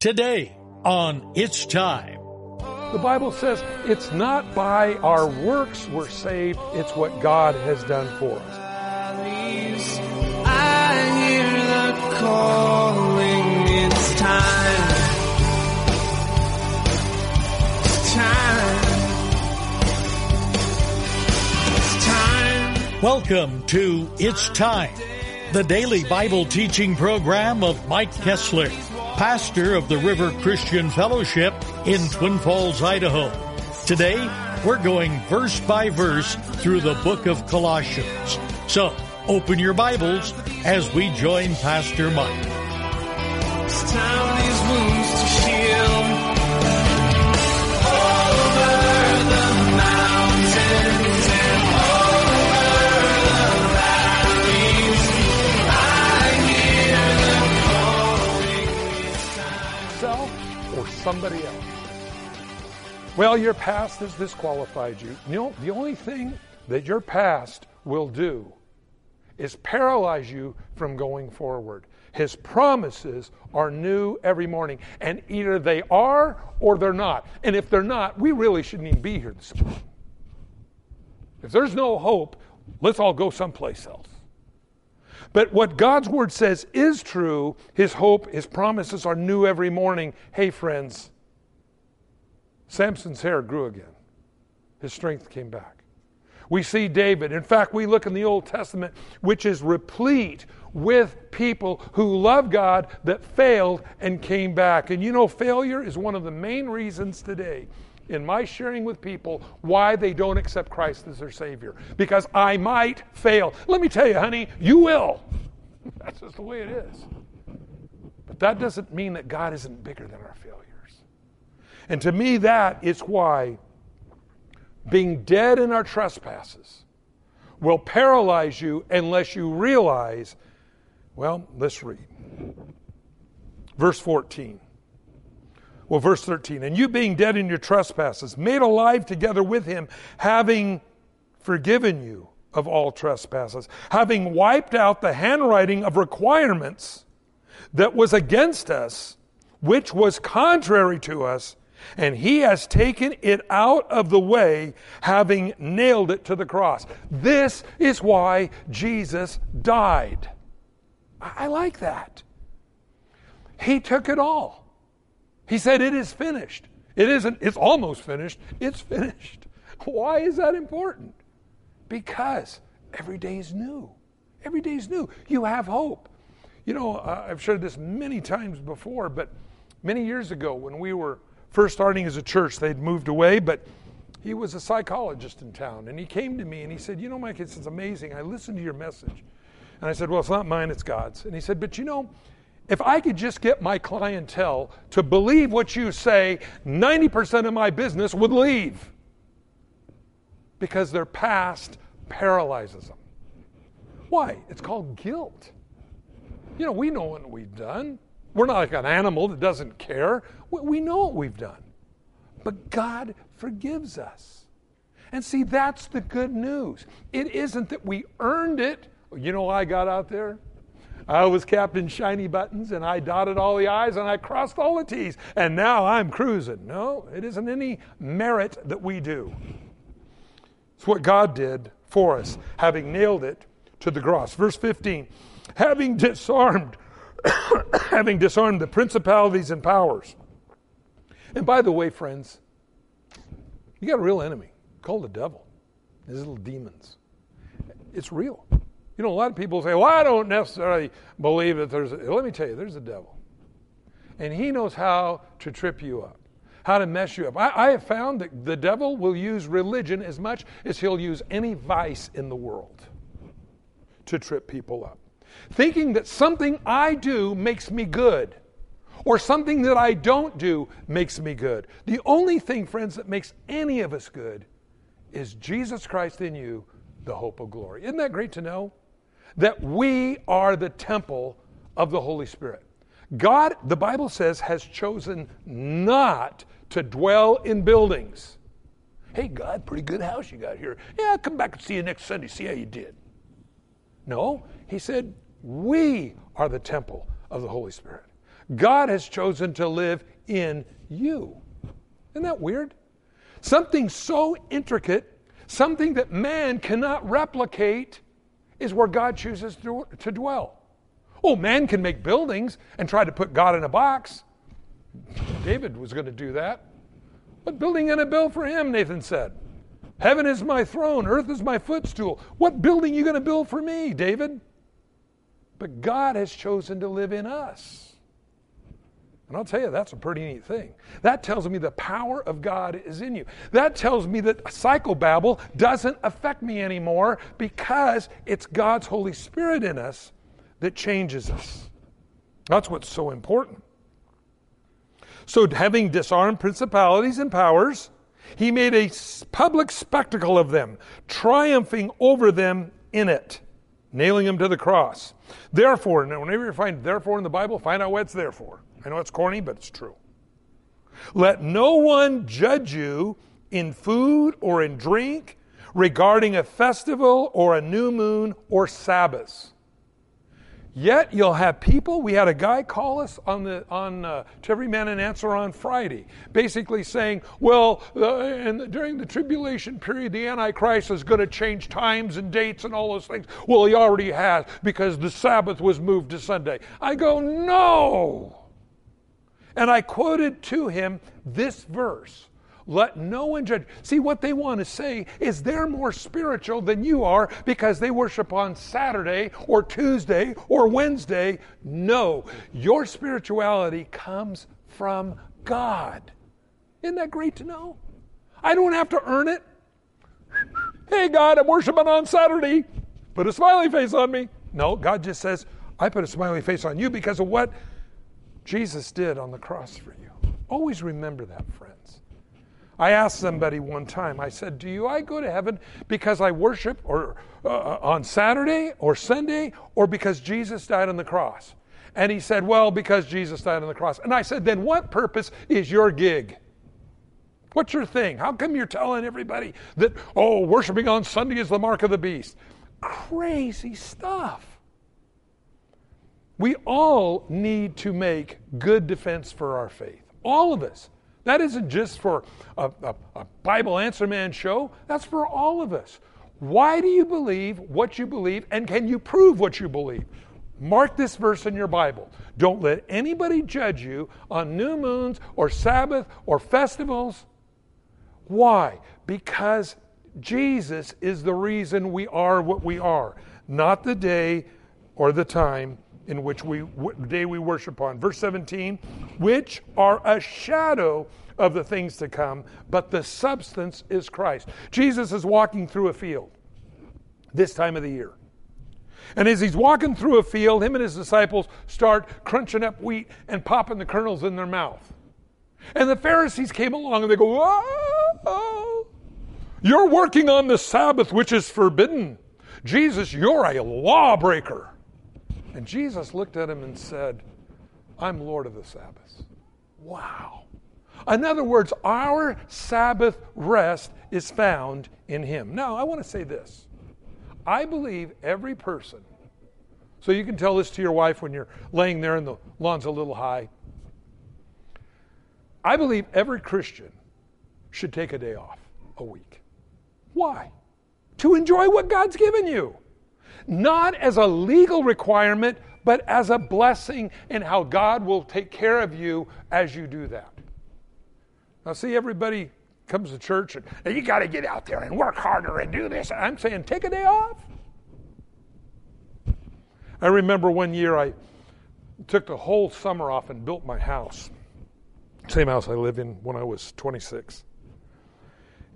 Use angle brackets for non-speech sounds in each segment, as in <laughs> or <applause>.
Today on It's Time. The Bible says it's not by our works we're saved, it's what God has done for us. I hear the calling, it's time. It's time. It's time. Welcome to It's Time, the daily Bible teaching program of Mike Kessler, pastor of the River Christian Fellowship in Twin Falls, Idaho. Today, we're going verse by verse through the book of Colossians. So, open your Bibles as we join Pastor Mike. Well, your past has disqualified you. You know, the only thing that your past will do is paralyze you from going forward. His promises are new every morning, and either they are or they're not. And if they're not, we really shouldn't even be here this morning. If there's no hope, let's all go someplace else. But what God's word says is true. His hope, his promises are new every morning. Hey, friends, Samson's hair grew again, his strength came back. We see David. In fact, we look in the Old Testament, which is replete with people who love God that failed and came back. And you know, failure is one of the main reasons today in my sharing with people why they don't accept Christ as their Savior. Because I might fail. Let me tell you, honey, you will. <laughs> That's just the way it is. But that doesn't mean that God isn't bigger than our failures. And to me, that is why being dead in our trespasses will paralyze you unless you realize. Well, let's read. Verse 14. Well, verse 13. And you being dead in your trespasses, made alive together with him, having forgiven you of all trespasses, having wiped out the handwriting of requirements that was against us, which was contrary to us and he has taken it out of the way, having nailed it to the cross. This is why Jesus died. I like that. He took it all. He said, It is finished. It isn't, it's almost finished. It's finished. <laughs> Why is that important? Because every day is new. Every day is new. You have hope. You know, I've shared this many times before, but many years ago when we were first starting as a church, they'd moved away, but he was a psychologist in town. And he came to me and he said, You know, Mike, it's, amazing. I listened to your message. And I said, Well, it's not mine, it's God's. And he said, But you know, if I could just get my clientele to believe what you say, 90% of my business would leave because their past paralyzes them. Why? It's called guilt. You know, we know what we've done. We're not like an animal that doesn't care. We know what we've done. But God forgives us. And see, that's the good news. It isn't that we earned it. You know I got out there? I was Captain Shiny Buttons and I dotted all the I's and I crossed all the T's. And now I'm cruising. No, it isn't any merit that we do. It's what God did for us, having nailed it to the cross. Verse 15 having disarmed <coughs> having disarmed the principalities and powers. And by the way, friends, you got a real enemy called the devil, his little demons. It's real. You know, a lot of people say, well, I don't necessarily believe that there's, a, let me tell you, there's a devil. And he knows how to trip you up, how to mess you up. I, I have found that the devil will use religion as much as he'll use any vice in the world to trip people up thinking that something I do makes me good or something that I don't do makes me good. The only thing, friends, that makes any of us good is Jesus Christ in you, the hope of glory. Isn't that great to know? That we are the temple of the Holy Spirit. God, the Bible says, has chosen not to dwell in buildings. Hey, God, pretty good house you got here. Yeah, I'll come back and see you next Sunday, see how you did. No, he said, we are the temple of the Holy Spirit. God has chosen to live in you. Isn't that weird? Something so intricate, something that man cannot replicate, is where God chooses to, dwell. Oh, man can make buildings and try to put God in a box. David was going to do that. What building going to build for him? Nathan said. Heaven is my throne, earth is my footstool. What building are you going to build for me, David? But God has chosen to live in us. And I'll tell you, that's a pretty neat thing. That tells me the power of God is in you. That tells me that psychobabble doesn't affect me anymore because it's God's Holy Spirit in us that changes us. That's what's so important. So, having disarmed principalities and powers, he made a public spectacle of them, triumphing over them in it, nailing them to the cross. Therefore, whenever you find therefore in the Bible, find out what it's there for. I know it's corny, but it's true. Let no one judge you in food or in drink, regarding a festival or a new moon or Sabbaths. Yet you'll have people. We had a guy call us on the on uh, to every man an answer on Friday, basically saying, "Well, uh, and during the tribulation period, the Antichrist is going to change times and dates and all those things." Well, he already has because the Sabbath was moved to Sunday. I go, "No." And I quoted to him this verse let no one judge. See, what they want to say is they're more spiritual than you are because they worship on Saturday or Tuesday or Wednesday. No, your spirituality comes from God. Isn't that great to know? I don't have to earn it. Hey, God, I'm worshiping on Saturday. Put a smiley face on me. No, God just says, I put a smiley face on you because of what Jesus did on the cross for you. Always remember that, friends. I asked somebody one time, I said, Do you I go to heaven because I worship or uh, uh, on Saturday or Sunday or because Jesus died on the cross? And he said, Well, because Jesus died on the cross. And I said, Then what purpose is your gig? What's your thing? How come you're telling everybody that, oh, worshiping on Sunday is the mark of the beast? Crazy stuff. We all need to make good defense for our faith. All of us. That isn't just for a, a, a, Bible Answer Man show, that's for all of us. Why do you believe what you believe, and can you prove what you believe? Mark this verse in your Bible. Don't let anybody judge you on new moons or Sabbath or festivals. Why? Because Jesus is the reason we are what we are, not the day or the time in which we day we worship on. Verse 17, which are a shadow of the things to come, but the substance is Christ. Jesus is walking through a field this time of the year. And as he's walking through a field, him and his disciples start crunching up wheat and popping the kernels in their mouth. And the Pharisees came along and they go, oh, You're working on the Sabbath, which is forbidden. Jesus, you're a lawbreaker. And Jesus looked at him and said, I'm Lord of the Sabbath. Wow. In other words, our Sabbath rest is found in Him. Now, I want to say this. I believe every person, so you can tell this to your wife when you're laying there and the lawn's a little high. I believe every Christian should take a day off a week. Why? To enjoy what God's given you not as a legal requirement, but as a blessing in how God will take care of you as you do that. Now, see, everybody comes to church and you got to get out there and work harder and do this. I'm saying, take a day off. I remember one year I took the whole summer off and built my house. Same house I lived in when I was 26.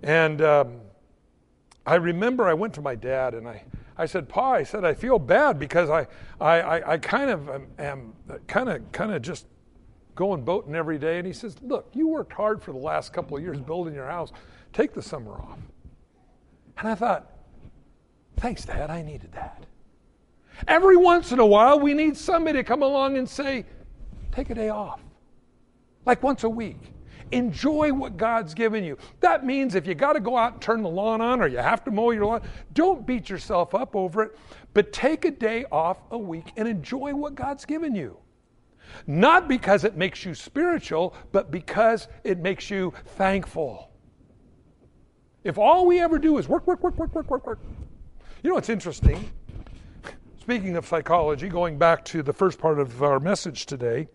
And um, I remember I went to my dad and I, I said, Pa, I said, I feel bad because I, I, I, I kind of um, am, uh, am kind of, kind of just going boating every day. And he says, Look, you worked hard for the last couple of years building your house. Take the summer off. And I thought, Thanks, Dad, I needed that. Every once in a while, we need somebody to come along and say, Take a day off. Like once a week. Enjoy what God's given you. That means if you got to go out and turn the lawn on or you have to mow your lawn, don't beat yourself up over it, but take a day off a week and enjoy what God's given you. Not because it makes you spiritual, but because it makes you thankful. If all we ever do is work, work, work, work, work, work, work. You know what's interesting? Speaking of psychology, going back to the first part of our message today,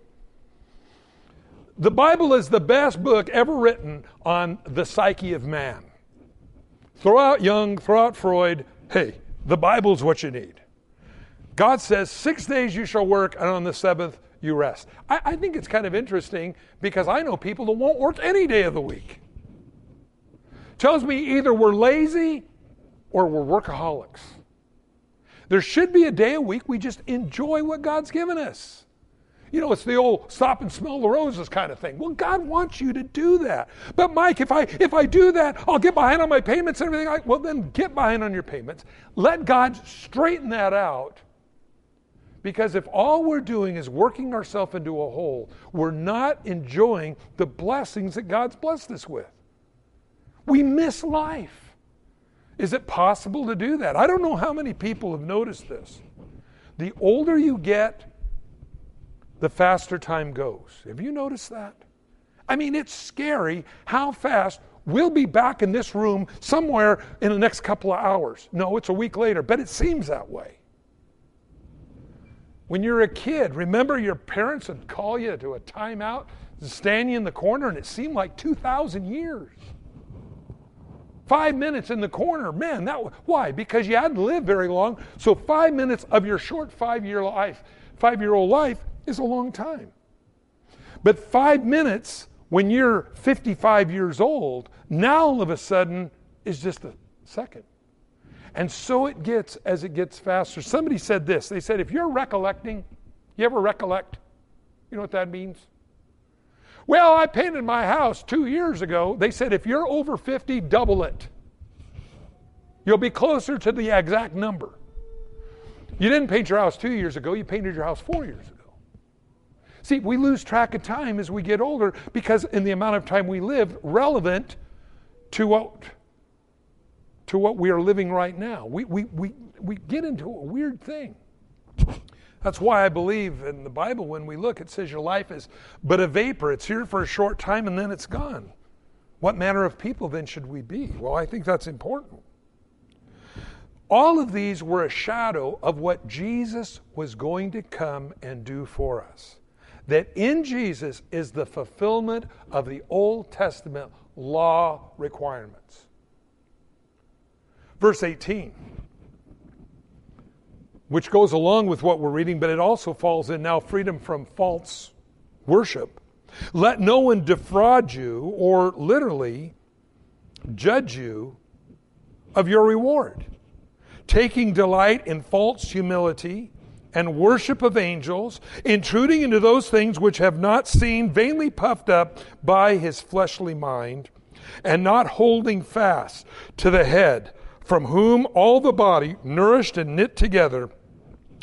the Bible is the best book ever written on the psyche of man. Throw out Jung, throw out Freud. Hey, the Bible's what you need. God says, Six days you shall work, and on the seventh you rest. I, I think it's kind of interesting because I know people that won't work any day of the week. Tells me either we're lazy or we're workaholics. There should be a day a week we just enjoy what God's given us. You know, it's the old stop and smell the roses kind of thing. Well, God wants you to do that. But Mike, if I if I do that, I'll get behind on my payments and everything. well, then get behind on your payments. Let God straighten that out. Because if all we're doing is working ourselves into a hole, we're not enjoying the blessings that God's blessed us with. We miss life. Is it possible to do that? I don't know how many people have noticed this. The older you get, the faster time goes. Have you noticed that? I mean, it's scary how fast we'll be back in this room somewhere in the next couple of hours. No, it's a week later, but it seems that way. When you're a kid, remember your parents would call you to a timeout, stand you in the corner, and it seemed like 2,000 years. Five minutes in the corner, man, that why? Because you hadn't lived very long. So five minutes of your short five-year life, five-year-old life, is a long time. But five minutes when you're 55 years old, now all of a sudden is just a second. And so it gets as it gets faster. Somebody said this. They said, if you're recollecting, you ever recollect? You know what that means? Well, I painted my house two years ago. They said, if you're over 50, double it. You'll be closer to the exact number. You didn't paint your house two years ago, you painted your house four years ago. See, we lose track of time as we get older because in the amount of time we live, relevant to what to what we are living right now. We, we, we, we get into a weird thing. That's why I believe in the Bible when we look, it says your life is but a vapor. It's here for a short time and then it's gone. What manner of people then should we be? Well, I think that's important. All of these were a shadow of what Jesus was going to come and do for us that in Jesus is the fulfillment of the Old Testament law requirements. Verse 18, which goes along with what we're reading, but it also falls in now freedom from false worship. Let no one defraud you or literally judge you of your reward, taking delight in false humility and worship of angels, intruding into those things which have not seen, vainly puffed up by his fleshly mind, and not holding fast to the head, from whom all the body, nourished and knit together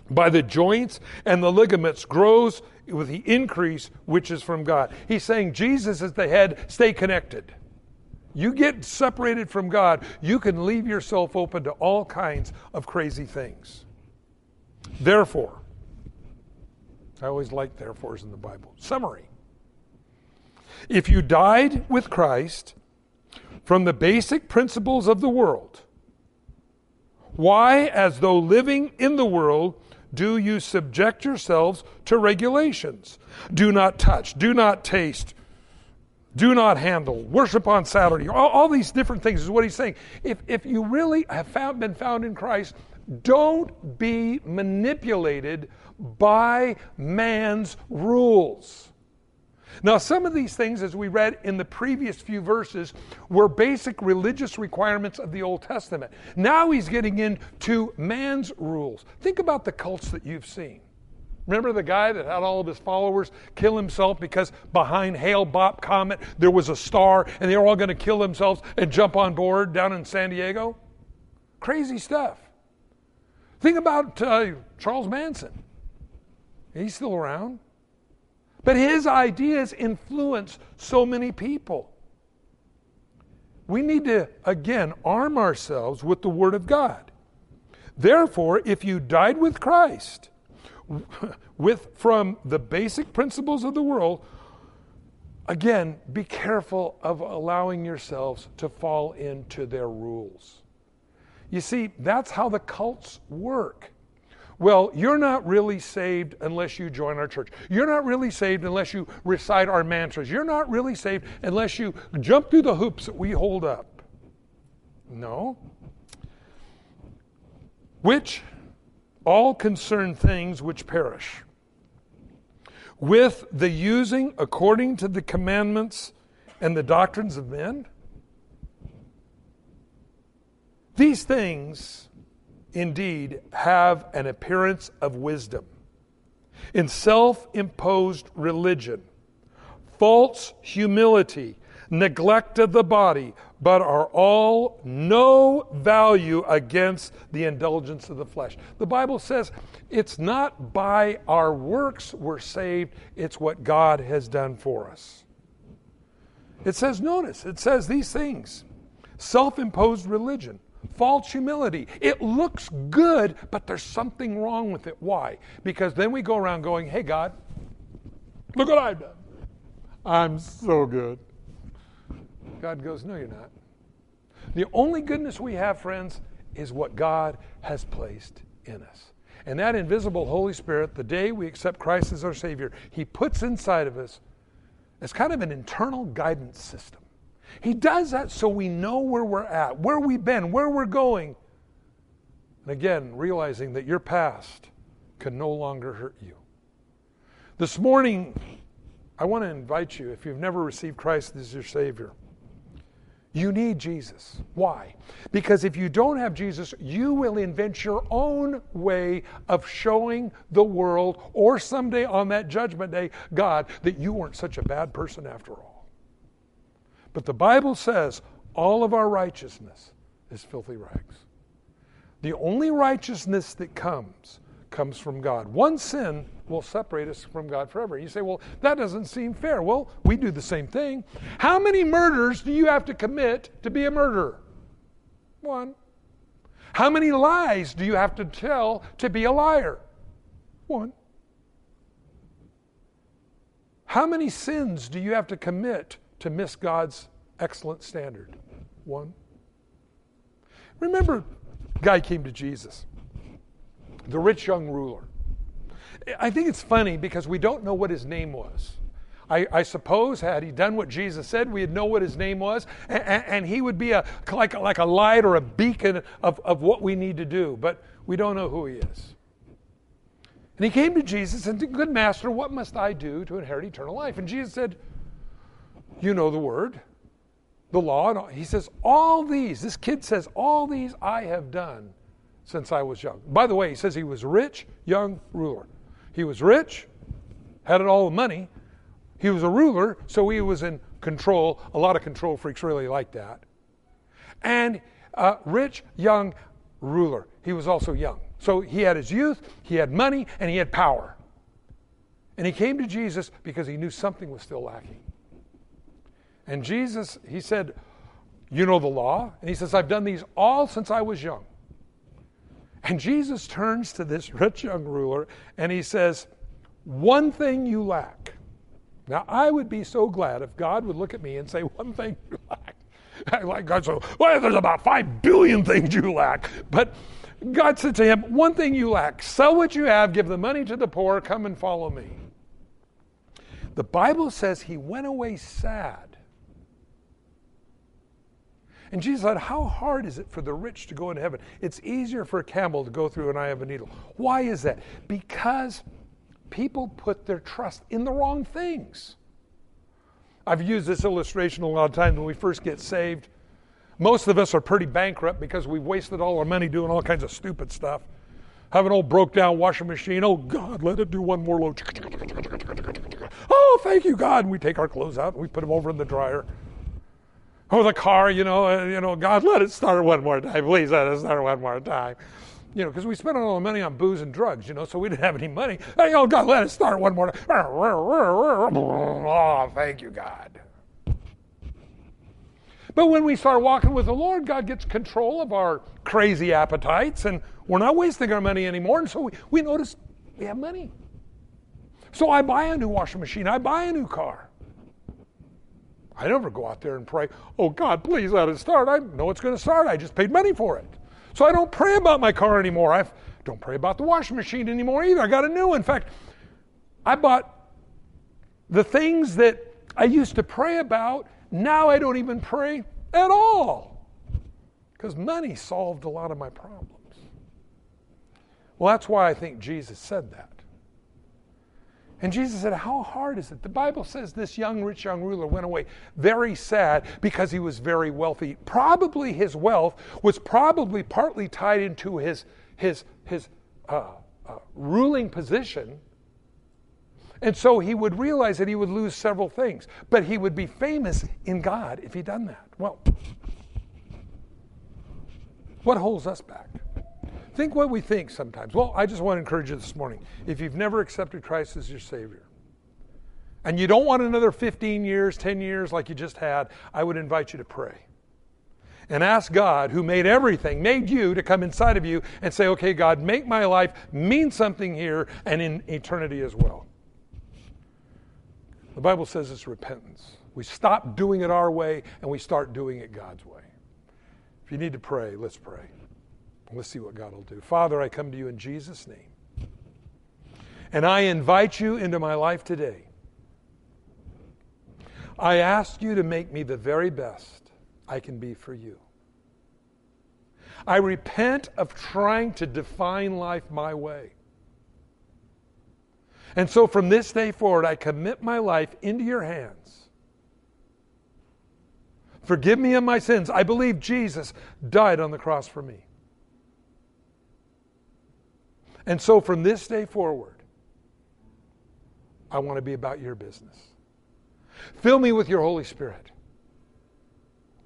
by the joints and the ligaments, grows with the increase which is from God. He's saying Jesus is the head, stay connected. You get separated from God, you can leave yourself open to all kinds of crazy things. Therefore, I always like therefores in the Bible. Summary. If you died with Christ from the basic principles of the world, why, as though living in the world, do you subject yourselves to regulations? Do not touch, do not taste, do not handle, worship on Saturday. All, all these different things is what he's saying. If, if you really have found, been found in Christ, don't be manipulated by man's rules. Now, some of these things, as we read in the previous few verses, were basic religious requirements of the Old Testament. Now he's getting into man's rules. Think about the cults that you've seen. Remember the guy that had all of his followers kill himself because behind Hale Bopp Comet there was a star and they were all going to kill themselves and jump on board down in San Diego? Crazy stuff. Think about uh, Charles Manson. He's still around. But his ideas influence so many people. We need to, again, arm ourselves with the Word of God. Therefore, if you died with Christ, <laughs> with from the basic principles of the world, again, be careful of allowing yourselves to fall into their rules. You see, that's how the cults work. Well, you're not really saved unless you join our church. You're not really saved unless you recite our mantras. You're not really saved unless you jump through the hoops that we hold up. No. Which all concern things which perish, with the using according to the commandments and the doctrines of men. These things indeed have an appearance of wisdom. In self imposed religion, false humility, neglect of the body, but are all no value against the indulgence of the flesh. The Bible says it's not by our works we're saved, it's what God has done for us. It says, notice, it says these things self imposed religion, false humility. It looks good, but there's something wrong with it. Why? Because then we go around going, hey, God, look what I've done. I'm so good. God goes, no, you're not. The only goodness we have, friends, is what God has placed in us. And that invisible Holy Spirit, the day we accept Christ as our Savior, He puts inside of us as kind of an internal guidance system. He does that so we know where we're at, where we've been, where we're going. And again, realizing that your past can no longer hurt you. This morning, I want to invite you, if you've never received Christ as your Savior, you need Jesus. Why? Because if you don't have Jesus, you will invent your own way of showing the world, or someday on that judgment day, God, that you weren't such a bad person after all. But the Bible says all of our righteousness is filthy rags. The only righteousness that comes comes from God. One sin will separate us from God forever. You say, well, that doesn't seem fair. Well, we do the same thing. How many murders do you have to commit to be a murderer? One. How many lies do you have to tell to be a liar? One. How many sins do you have to commit to miss God's excellent standard? One. Remember, guy came to Jesus, the rich young ruler. I think it's funny because we don't know what his name was. I, I, suppose had he done what Jesus said, we'd know what his name was, and, and, he would be a, like, like a light or a beacon of, of what we need to do, but we don't know who he is. And he came to Jesus and said, Good master, what must I do to inherit eternal life? And Jesus said, you know the word, the law. And all. He says, All these, this kid says, All these I have done since I was young. By the way, he says he was rich, young ruler. He was rich, had it all the money. He was a ruler, so he was in control. A lot of control freaks really like that. And uh, rich, young ruler. He was also young. So he had his youth, he had money, and he had power. And he came to Jesus because he knew something was still lacking. And Jesus, he said, You know the law? And he says, I've done these all since I was young. And Jesus turns to this <laughs> rich young ruler and he says, One thing you lack. Now, I would be so glad if God would look at me and say, One thing <laughs> you lack. <laughs> like God said, Well, there's about five billion things you lack. But God said to him, One thing you lack. Sell what you have, give the money to the poor, come and follow me. The Bible says he went away sad and Jesus said, How hard is it for the rich to go into heaven? It's easier for a camel to go through an eye of a needle. Why is that? Because people put their trust in the wrong things. I've used this illustration a lot of times when we first get saved. Most of us are pretty bankrupt because we've wasted all our money doing all kinds of stupid stuff. Have an old broke down washing machine. Oh, God, let it do one more load. Oh, thank you, God. And we take our clothes out and we put them over in the dryer. Oh, the car, you know, uh, you know, God, let it start one more time. Please let it start one more time. You know, because we spent all the money on booze and drugs, you know, so we didn't have any money. Hey, oh, God, let it start one more time. Oh, thank you, God. But when we start walking with the Lord, God gets control of our crazy appetites, and we're not wasting our money anymore. And so we, we notice We have money. So I buy a new washing machine, I buy a new car. I never go out there and pray, oh God, please let it start. I know it's going to start. I just paid money for it. So I don't pray about my car anymore. I don't pray about the washing machine anymore either. I got a new one. In fact, I bought the things that I used to pray about. Now I don't even pray at all because money solved a lot of my problems. Well, that's why I think Jesus said that. And Jesus said, How hard is it? The Bible says this young, rich young ruler went away very sad because he was very wealthy. Probably his wealth was probably partly tied into his, his, his uh, uh, ruling position. And so he would realize that he would lose several things, but he would be famous in God if he'd done that. Well, what holds us back? Think what we think sometimes. Well, I just want to encourage you this morning. If you've never accepted Christ as your Savior, and you don't want another 15 years, 10 years like you just had, I would invite you to pray. And ask God, who made everything, made you, to come inside of you and say, okay, God, make my life mean something here and in eternity as well. The Bible says it's repentance. We stop doing it our way and we start doing it God's way. If you need to pray, let's pray. Let's see what God will do. Father, I come to you in Jesus' name. And I invite you into my life today. I ask you to make me the very best I can be for you. I repent of trying to define life my way. And so from this day forward, I commit my life into your hands. Forgive me of my sins. I believe Jesus died on the cross for me. And so from this day forward, I want to be about your business. Fill me with your Holy Spirit.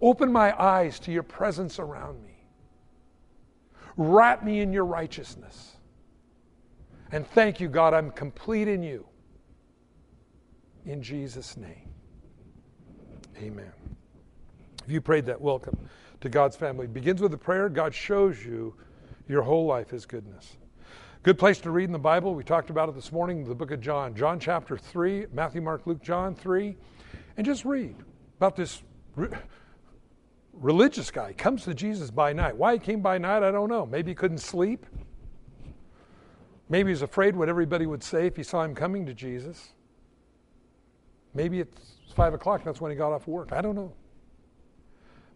Open my eyes to your presence around me. Wrap me in your righteousness. And thank you, God, I'm complete in you. In Jesus' name. Amen. If you prayed that, welcome to God's family. It begins with a prayer. God shows you your whole life His goodness. Good place to read in the Bible. We talked about it this morning, the book of John. John chapter 3, Matthew, Mark, Luke, John 3. And just read about this re- religious guy. Comes to Jesus by night. Why he came by night, I don't know. Maybe he couldn't sleep. Maybe he's afraid what everybody would say if he saw him coming to Jesus. Maybe it's 5 o'clock, that's when he got off work. I don't know.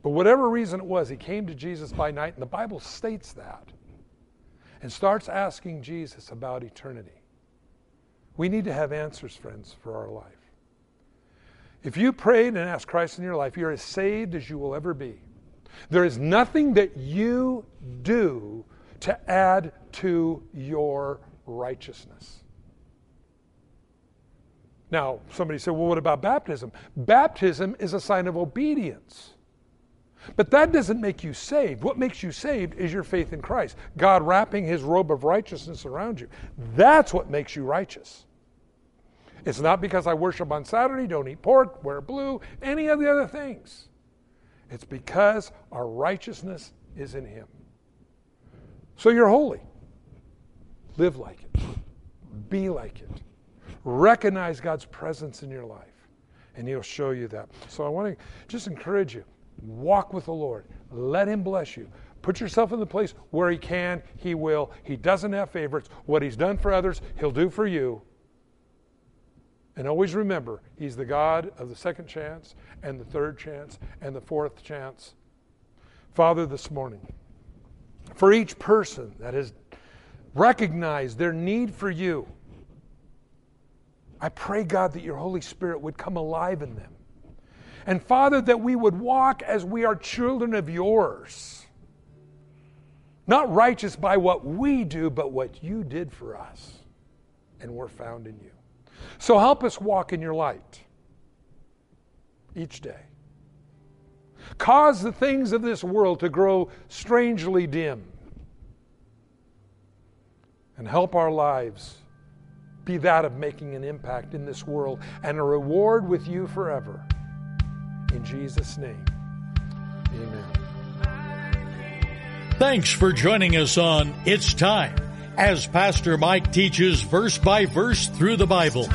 But whatever reason it was, he came to Jesus by night, and the Bible states that and starts asking Jesus about eternity. We need to have answers, friends, for our life. If you prayed and asked Christ in your life, you're as saved as you will ever be. There is nothing that you do to add to your righteousness. Now, somebody said, well, what about baptism? Baptism is a sign of obedience. But that doesn't make you saved. What makes you saved is your faith in Christ. God wrapping his robe of righteousness around you. That's what makes you righteous. It's not because I worship on Saturday, don't eat pork, wear blue, any of the other things. It's because our righteousness is in him. So you're holy. Live like it. Be like it. Recognize God's presence in your life, and He'll show you that. So I want to just encourage you Walk with the Lord. Let Him bless you. Put yourself in the place where He can, He will. He doesn't have favorites. What He's done for others, He'll do for you. And always remember, He's the God of the second chance, and the third chance, and the fourth chance. Father, this morning, for each person that has recognized their need for you, I pray, God, that your Holy Spirit would come alive in them and Father, that we would walk as we are children of yours. Not righteous by what we do, but what you did for us. And we're found in you. So help us walk in your light each day. Cause the things of this world to grow strangely dim. And help our lives be that of making an impact in this world and a reward with you forever. In Jesus' name, amen. Thanks for joining us on It's Time. as Pastor Mike teaches verse by verse through the Bible.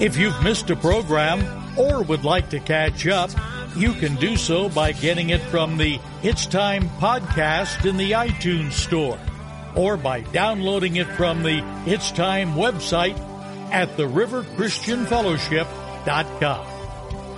If you've missed a program or would like to catch up, you can do so by getting it from the It's Time podcast in the iTunes Store or by downloading it from the It's Time website at theriverchristianfellowship.com.